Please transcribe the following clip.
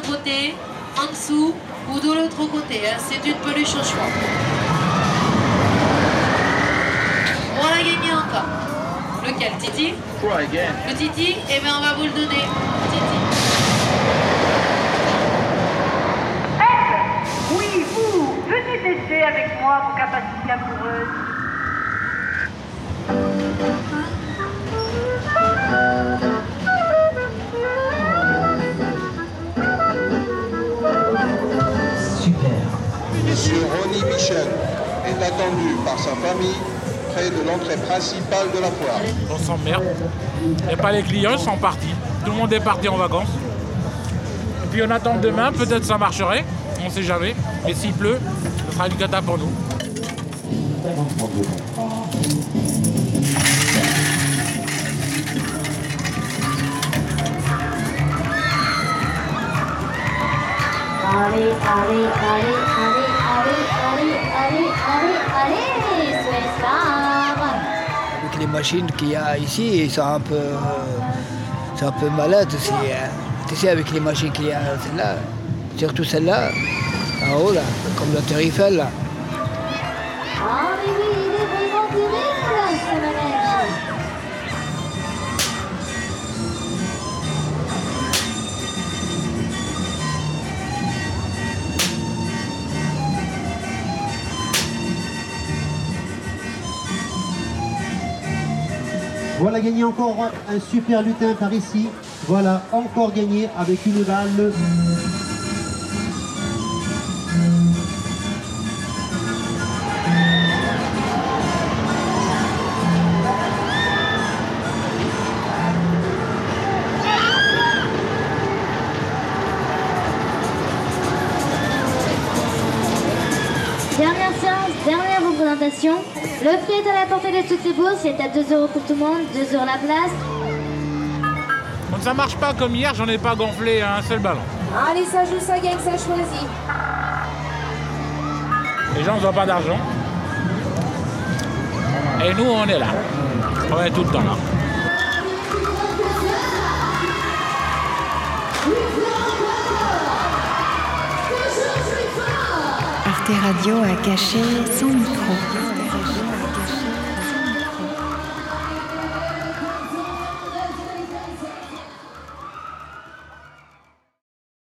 côté, en dessous ou de l'autre côté. hein. C'est une peluche au choix. On l'a gagné encore. Lequel Titi? Try again. Le Titi? Eh bien, on va vous le donner. Titi. Oui, vous, venez tester avec moi vos capacités amoureuses. Monsieur Ronnie Michel est attendu par sa famille près de l'entrée principale de la foire. On s'emmerde. Il n'y a pas les clients, ils sont partis. Tout le monde est parti en vacances. Et puis on attend demain, peut-être ça marcherait. On ne sait jamais. Mais s'il pleut, ce sera une cata pour nous. Allez, allez, allez, les machines qu'il y a ici, ils sont un peu, un peu malade aussi. hein. Tu sais, avec les machines qu'il y a celle-là, surtout celle-là, en haut là, comme le Tour Eiffel là. Ah Voilà gagné encore un super lutin par ici. Voilà encore gagné avec une balle. Dernière séance, dernière représentation. Le prix est à la portée de toutes les bourses, c'est à 2 euros pour tout le monde, 2 euros la place. Donc ça marche pas comme hier, j'en ai pas gonflé un seul ballon. Allez, ça joue, ça gagne, ça choisit. Les gens n'ont pas d'argent. Et nous, on est là. On est tout le temps là. Arte Radio a caché son micro.